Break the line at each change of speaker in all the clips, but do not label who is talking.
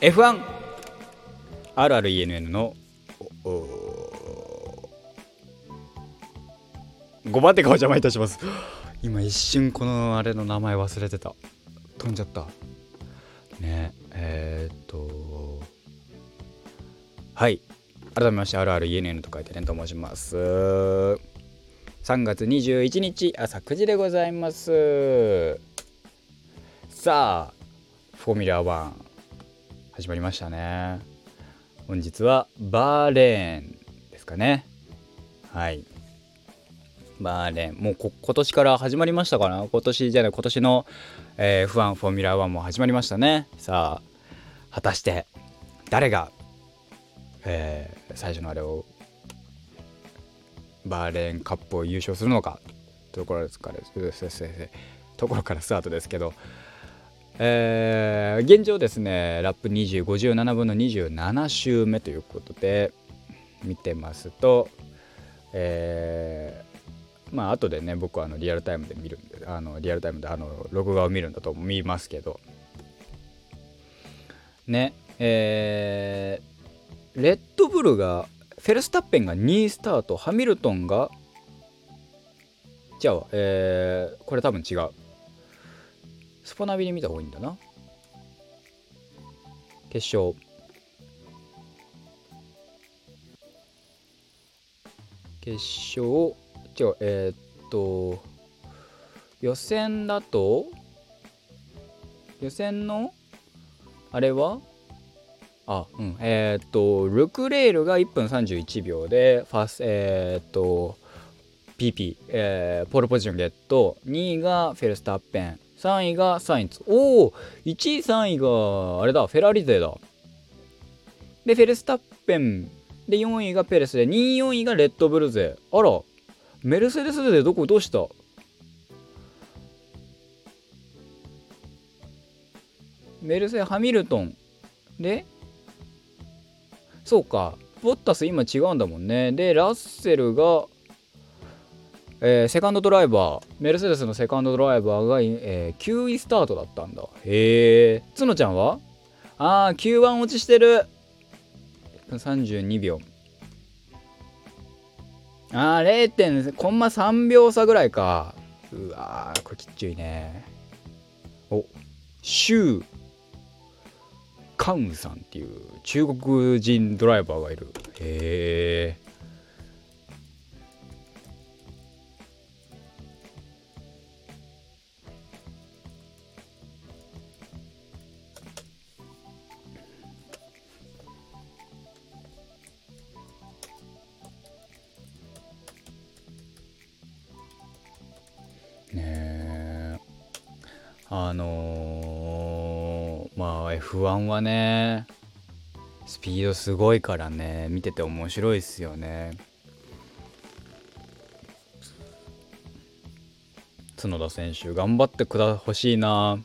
F1 RRENN の5番手がお邪魔いたします。今一瞬このあれの名前忘れてた。飛んじゃった。ねえー、っと。はい。改めまして RRENN と書いてねと申します。3月21日朝9時でございます。さあフォーミュラー1始まりましたね。本日はバーレーンですかね。はい。バーレーン。もう今年から始まりましたかな？今年じゃない今年の、えー、F1 フォーミュラー1も始まりましたね。さあ果たして誰が、えー、最初のあれをバーレーンカップを優勝するのか。ところですからところからスタートですけど。えー、現状ですねラップ2057分の27周目ということで見てますと、えー、まあ後でね僕はあのリアルタイムで見るんであのリアルタイムであの録画を見るんだと思いますけど。ねえー、レッドブルがフェルスタッペンが2位スタートハミルトンがじゃあ、えー、これ多分違う。スポナビで見た方がいいんだな。決勝決勝違うえー、っと予選だと予選のあれは？あうん。えー、っとルクレールが1分31秒でファスえー、っと PP、えー、ポールポジションゲット。2位がフェルスタッペン。3位がサインツ。おお !1 位、3位が、あれだ、フェラーリ勢だ。で、フェルスタッペン。で、4位がペレスで、2位、4位がレッドブル勢。あら、メルセデスでどこどうした？メルセハミルトン。で、そうか、ボッタス今違うんだもんね。で、ラッセルが、えー、セカンドドライバーメルセデスのセカンドドライバーが、えー、9位スタートだったんだ。へえ角ちゃんは？ああ9番落ちしてる。32秒ああ 0. コンマ3秒差ぐらいか。うわーこれきっちいね。おシュウ・カウンさんっていう中国人ドライバーがいる。へえねあのー、まあ F1 はねスピードすごいからね見てて面白いっすよね。角田選手頑張ってくだほしいな。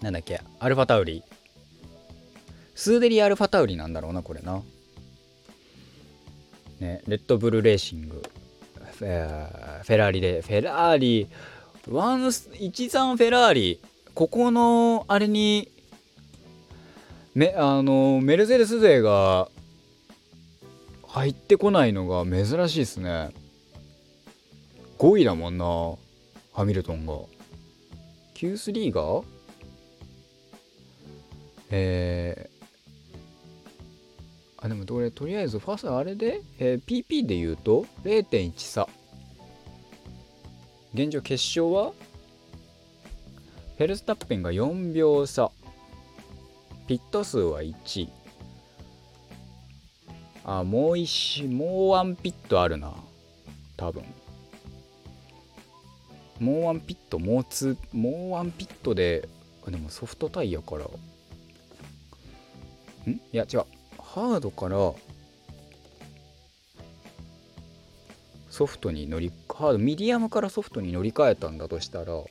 なんだっけアルファタウリスーデリアルファタウリなんだろうなこれな。ねレッドブルレーシング。フェラーリでフェラーリワンス13フェラーリここのあれにめあのメルセデス勢が入ってこないのが珍しいですね。5位だもんなハミルトンが。Q3 が？えー、あでもとりあえずファストあれで、えー、PP で言うと0.1差。現状決勝はフェルスタッペンが4秒差。ピット数は1あもう1もうワンピットあるな。多分。もうワンピットもうツもうワンピットであでもソフトタイヤから。ん？いや違う。ハードからソフトに乗りハードミディアムからソフトに乗り換えたんだとしたら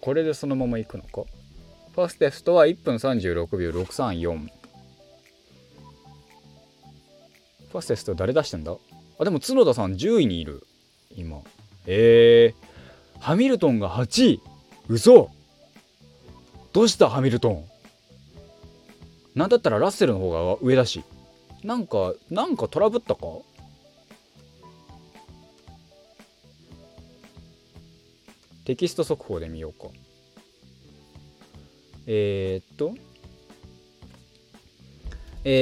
これでそのままいくのか？ファステストは1分36秒634ファステスト誰出してんだ？あでも角田さん10位にいる。今。えー、ハミルトンが8位。嘘。どうしたハミルトン？なんだったらラッセルの方が上だし。なんかなんかトラブったか？テキスト速報で見ようか。えー、っと。え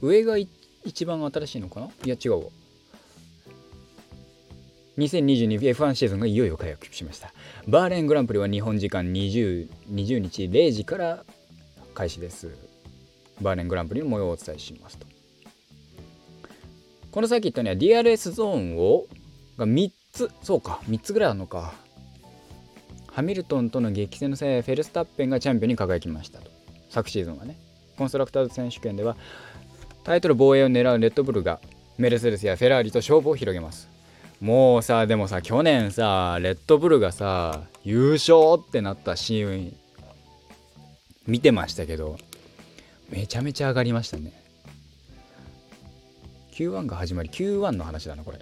ー、上が一番新しいのかな？いや違うわ。2022F1 シーズンがいよいよ開幕しました。バーレングランプリは日本時間 20, 20日0時から開始です。バーレングランプリの模様をお伝えしますと。このサーキットには DRS ゾーンをが3つそうか3つぐらいあるのか。ハミルトンとの激戦の際フェルスタッペンがチャンピオンに輝きましたと。昨シーズンはね。コンストラクターズ選手権ではタイトル防衛を狙うレッドブルがメルセデスやフェラーリと勝負を広げます。もうさでもさ去年さレッドブルがさ優勝ってなったシーン見てましたけどめちゃめちゃ上がりましたね。Q1 が始まり Q1 の話だなこれ。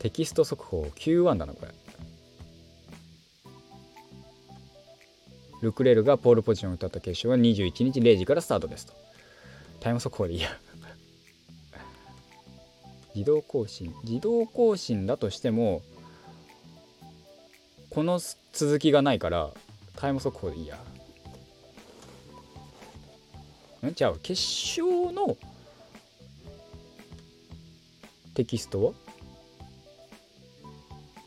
テキスト速報 Q1 だなこれ。ルクレールがポールポジションを歌った決勝は21日0時からスタートですと。タイム速報でいいや自動更新自動更新だとしてもこの続きがないからタイム速報でいいや。ん？じゃあ決勝のテキスト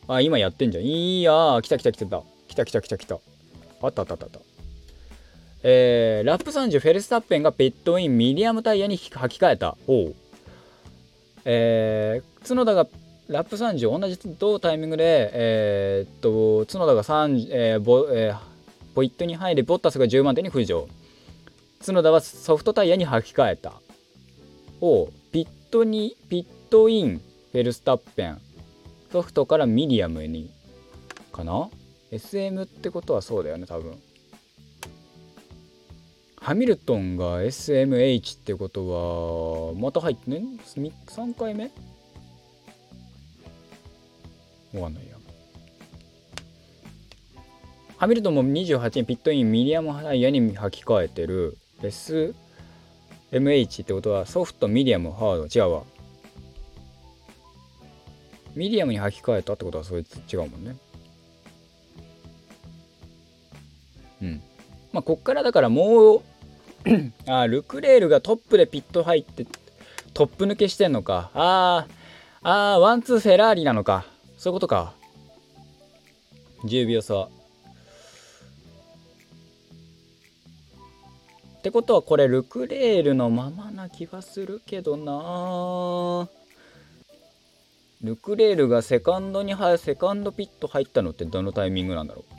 は？あ今やってんじゃん。いや来た来た来た来た。来た来た来たあったあったあったあった。えー、ラップ30フェルスタッペンがペットインミディアムタイヤに履き替えた。おえー、角田がラップ30同じ同タイミングで、えー、っと角田が3、えーボえー、ポイントに入りボッタスが10万点に浮上。角田はソフトタイヤに履き替えた。をピットにピットインフェルスタッペンソフトからミディアムに。かな？SM ってことはそうだよね多分。ハミルトンが SMH ってことはまた入ってね3回目？わかんないや。ハミルトンも28にピットインミディアムタイヤに履き替えてる。SMH ってことはソフトミディアムハード。違うわ。ミディアムに履き替えたってことはそいつ違うもんね。うん。まあこっからだからもう あルクレールがトップでピット入ってトップ抜けしてんのか。あーあーワンツーフェラーリなのか。そういうことか。10秒差。ってことはこれルクレールのままな気はするけどな。ルクレールがセカンドにセカンドピット入ったのってどのタイミングなんだろう。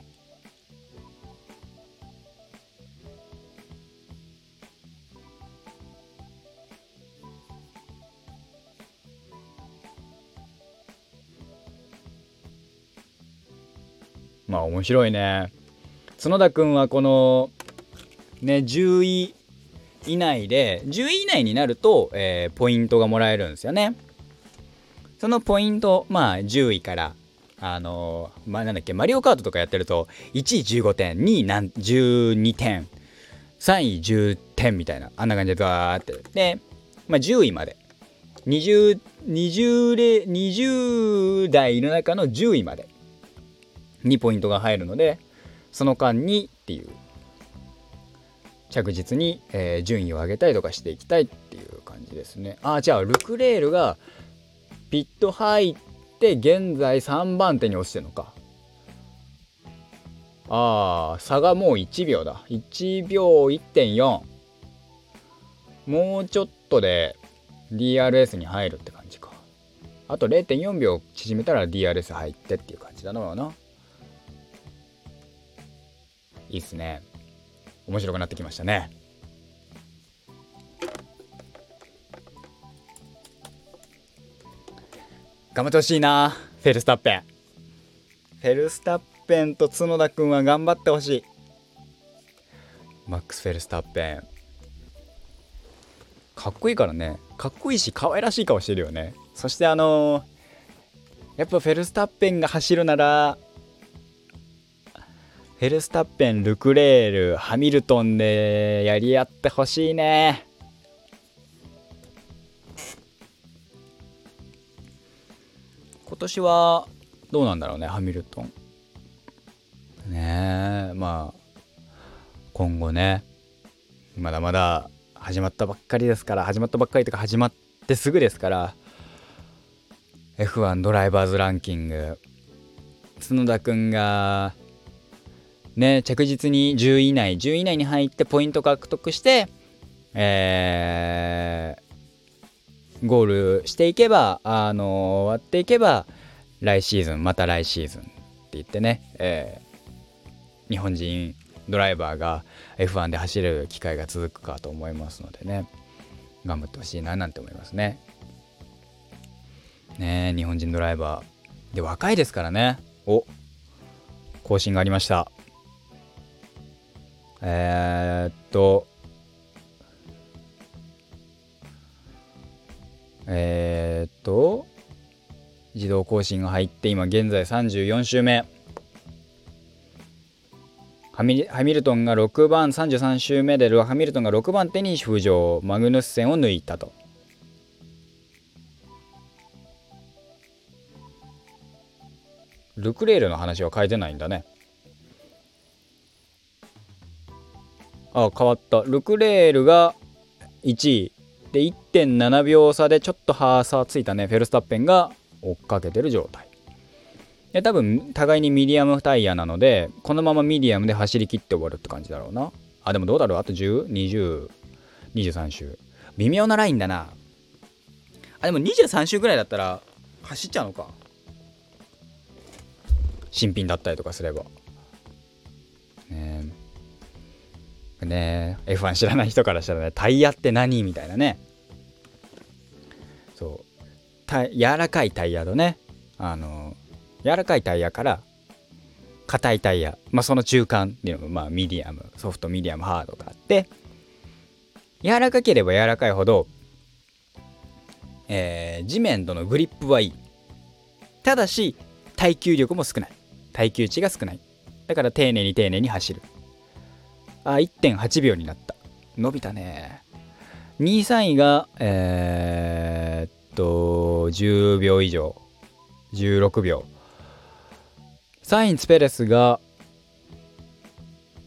面白いね。角田君はこのね10位以内で10位以内になると、えー、ポイントがもらえるんですよね。そのポイントまあ10位からあのー、まあなんだっけマリオカートとかやってると1位15点2位なん12点3位10点みたいなあんな感じでガーって。で、まあ、10位まで。20, 20, 20代の中の10位まで。にポイントが入るのでその間にっていう着実に、えー、順位を上げたりとかしていきたいっていう感じですね。ああじゃあルクレールがピット入って現在3番手に落ちてるのか。ああ差がもう1秒だ。1秒1.4もうちょっとで DRS に入るって感じか。あと0.4秒縮めたら DRS 入ってっていう感じだな。いいっすね。面白くなってきましたね。頑張ってほしいなフェルスタッペン。フェルスタッペンと角田君は頑張ってほしい。マックス・フェルスタッペン。かっこいいからね。かっこいいし可愛らしい顔してるよね。そしてあのやっぱフェルスタッペンが走るならフェルスタッペンルクレールハミルトンでやり合ってほしいね。今年はどうなんだろうねハミルトン。ねえまあ今後ねまだまだ始まったばっかりですから始まったばっかりとか始まってすぐですから F1 ドライバーズランキング角田くんがね着実に10位以内10位以内に入ってポイント獲得してえー、ゴールしていけばあの終わっていけば来シーズンまた来シーズンって言ってね、えー、日本人ドライバーが F1 で走れる機会が続くかと思いますのでね頑張ってほしいななんて思いますね。ね日本人ドライバーで若いですからね。お更新がありました。えー、っとえー、っと自動更新が入って今現在34周目。ハミルトンが6番33周目でハミルトンが6番手に浮上。マグヌッセンを抜いたと。ルクレールの話は変えてないんだね。あ変わった。ルクレールが1位。で1.7秒差でちょっとハーサーついたね。フェルスタッペンが追っかけてる状態。で多分互いにミディアムタイヤなのでこのままミディアムで走り切って終わるって感じだろうな。あでもどうだろう？あと102023周。微妙なラインだな。あでも23周ぐらいだったら走っちゃうのか。新品だったりとかすれば。ね。F1 知らない人からしたらねタイヤって何みたいなね。そう。柔らかいタイヤとねあの柔らかいタイヤから硬いタイヤ、まあ、その中間っていうのも、まあ、ミディアムソフトミディアムハードがあって柔らかければ柔らかいほど、えー、地面とのグリップはいい。ただし耐久力も少ない。耐久値が少ない。だから丁寧に丁寧に走る。あ1.8秒になった。伸びたね。2位3位がえー、っと10秒以上。16秒サインツ・ペレスが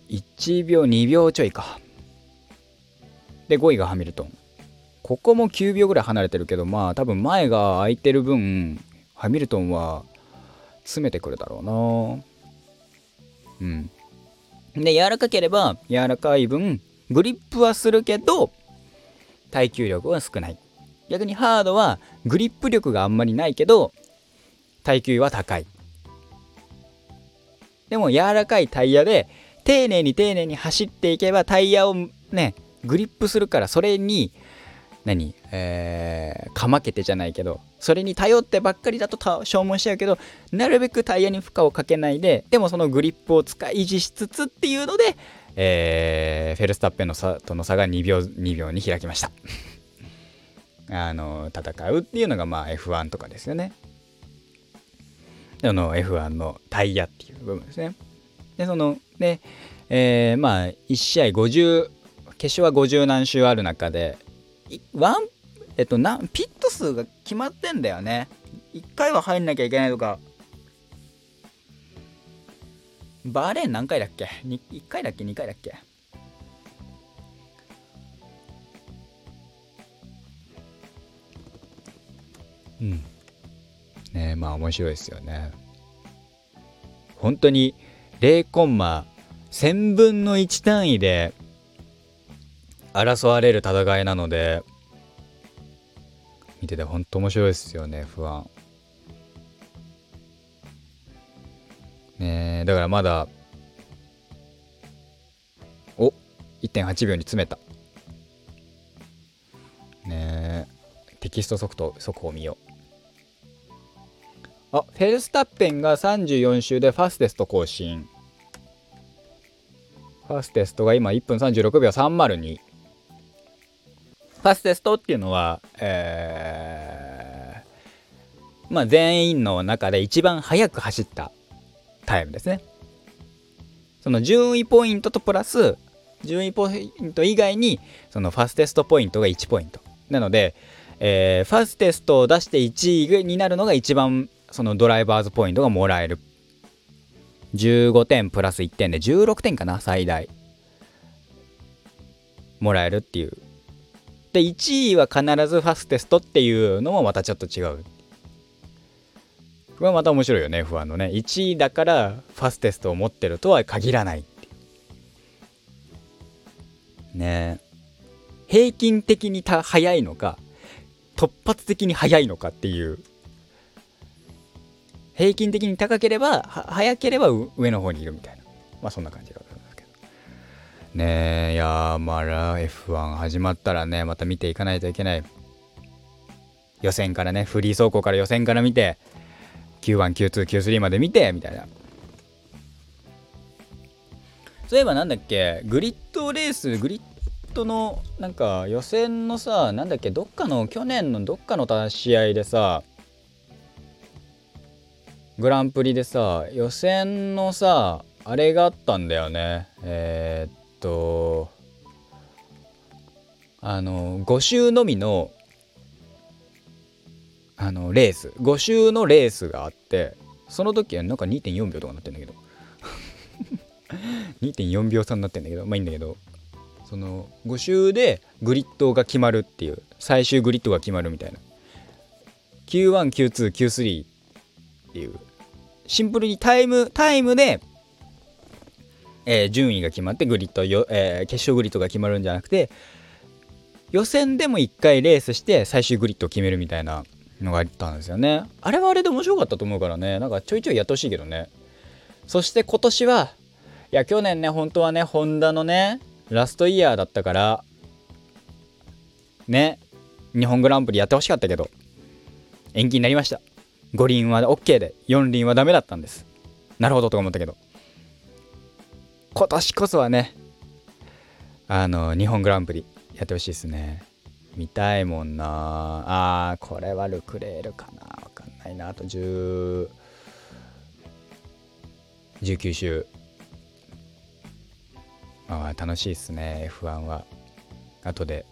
1秒2秒ちょいか。で5位がハミルトン。ここも9秒ぐらい離れてるけどまあ多分前が空いてる分ハミルトンは詰めてくるだろうな。うん。で柔らかければ柔らかい分グリップはするけど耐久力は少ない。逆にハードはグリップ力があんまりないけど耐久は高い。でも柔らかいタイヤで丁寧に丁寧に走っていけばタイヤをねグリップするからそれに何？えー、かまけてじゃないけどそれに頼ってばっかりだと消耗しちゃうけどなるべくタイヤに負荷をかけないででもそのグリップを使い維持しつつっていうので、えー、フェルスタッペンの差との差が2秒 ,2 秒に開きました。あの戦うっていうのがまあ F1 とかですよね。あの F1 のタイヤっていう部分ですね。でそのねえー、まあ1試合50決勝は50何周ある中でワンえっとなピット数が決まってんだよね。1回は入んなきゃいけないとか。バーレーン何回だっけ ?1 回だっけ ?2 回だっけ？うん。ねまあ面白いですよね。本当に0コンマ1000分の1単位で争われる戦いなので見てて本当面白いですよね不安。ねだからまだお1.8秒に詰めた。ねテキスト速度速報見よう。あフェルスタッペンが34周でファステスト更新。ファステストが今1分36秒302ファステストっていうのは、えー、まあ、全員の中で一番速く走ったタイムですね。その順位ポイントとプラス順位ポイント以外にそのファステストポイントが1ポイント。なので、えー、ファステストを出して1位になるのが一番そのドライバーズポイントがもらえる。15点プラス1点で16点かな最大。もらえるっていう。で、1位は必ずファステストっていうのもまたちょっと違う。これはまた面白いよね、不安のね。1位だからファステストを持ってるとは限らないっていう。ね平均的にた速いのか、突発的に速いのかっていう。平均的に高ければ、速ければ上の方にいるみたいな。まあそんな感じでございますけど。ねえ、いやまあ F1 始まったらね、また見ていかないといけない。予選からね、フリー走行から予選から見て、Q1、Q2、Q3 まで見て、みたいな。そういえばなんだっけ、グリッドレース、グリッドのなんか予選のさ、なんだっけ、どっかの、去年のどっかの試合でさ、グランプリでさ、予選のさ、あれがあったんだよね。えー、っと、あの、5周のみのあのレース。5周のレースがあってその時はなんか2.4秒とかなってんだけど。2.4秒差になってんだけどまあいいんだけど。その5周でグリッドが決まるっていう最終グリッドが決まるみたいな。Q1Q2Q3 っていう。シンプルにタイムタイムで、えー、順位が決まってグリッドよ、えー、決勝グリッドが決まるんじゃなくて予選でも1回レースして最終グリッドを決めるみたいなのがあったんですよね。あれはあれで面白かったと思うからね、なんかちょいちょいやってほしいけどね。そして今年は、いや、去年ね、本当はね、ホンダのね、ラストイヤーだったから、ね、日本グランプリやってほしかったけど、延期になりました。5輪は OK で、4輪はダメだったんです。なるほどとか思ったけど、今年こそはね、あの、日本グランプリやってほしいですね。見たいもんな。あーこれはルクレールかな。わかんないな。あと10 19週あ楽しいっすね。F1 は。後で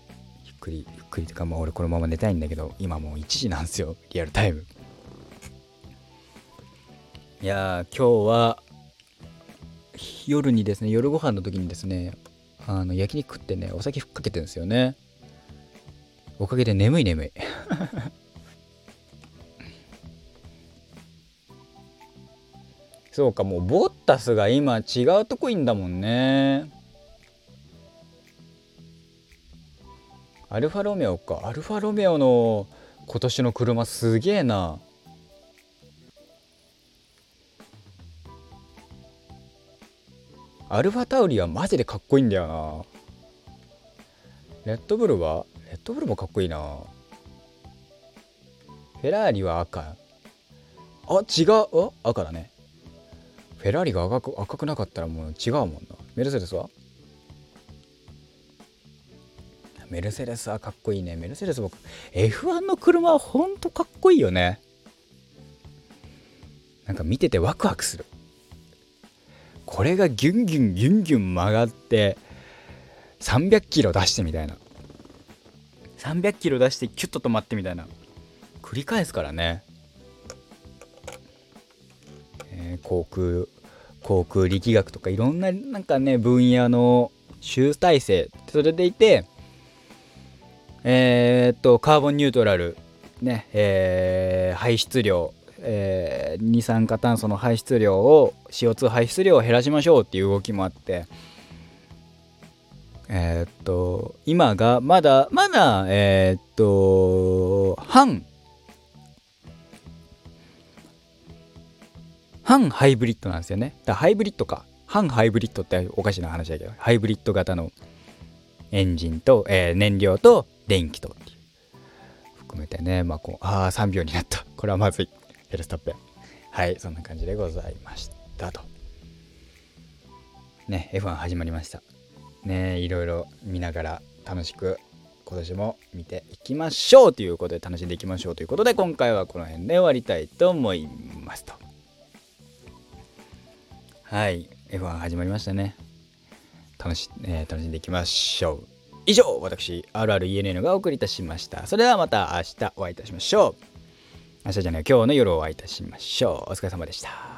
ゆっくりゆっくりとかもう俺このまま寝たいんだけど今もう1時なんですよ。リアルタイム。いや今日は夜にですね夜ご飯の時にですねあの焼肉食ってねお酒ふっかけてるんですよね。おかげで眠い眠い。そうかもうボッタスが今違うとこいんだもんね。アルファロメオか。アルファロメオの今年の車すげえな。アルファタウリはマジでかっこいいんだよな。レッドブルはレッドブルもかっこいいな。フェラーリは赤。あ違う。赤だね。フェラーリが赤く赤くなかったらもう違うもんな。メルセデスは？メルセデスはかっこいいね。メルセデス僕 F1 の車はほんとかっこいいよね。なんか見ててワクワクする。これがギュンギュンギュンギュン曲がって300キロ出してみたいな。300キロ出してキュッと止まってみたいな。繰り返すからね、えー、航空航空力学とかいろんななんかね分野の集大成それでいてえー、っとカーボンニュートラルねえー、排出量えー、二酸化炭素の排出量を CO2 排出量を減らしましょうっていう動きもあってえー、っと、今がまだ、まだ、えー、っと、半、半ハイブリッドなんですよね。だハイブリッドか。半ハイブリッドっておかしな話だけど、ハイブリッド型のエンジンと、えー、燃料と電気と。含めてね、まあこう、ああ、3秒になった。これはまずい。ヘルスタップ。はい、そんな感じでございましたと。ね、F1 始まりました。ねいろいろ見ながら楽しく今年も見ていきましょうということで楽しんでいきましょうということで今回はこの辺で終わりたいと思いますとはい F1 始まりましたね楽し,、えー、楽しんでいきましょう以上私 RRENN がお送りいたしましたそれではまた明日お会いいたしましょう明日じゃない今日の夜お会いいたしましょう。お疲れ様でした。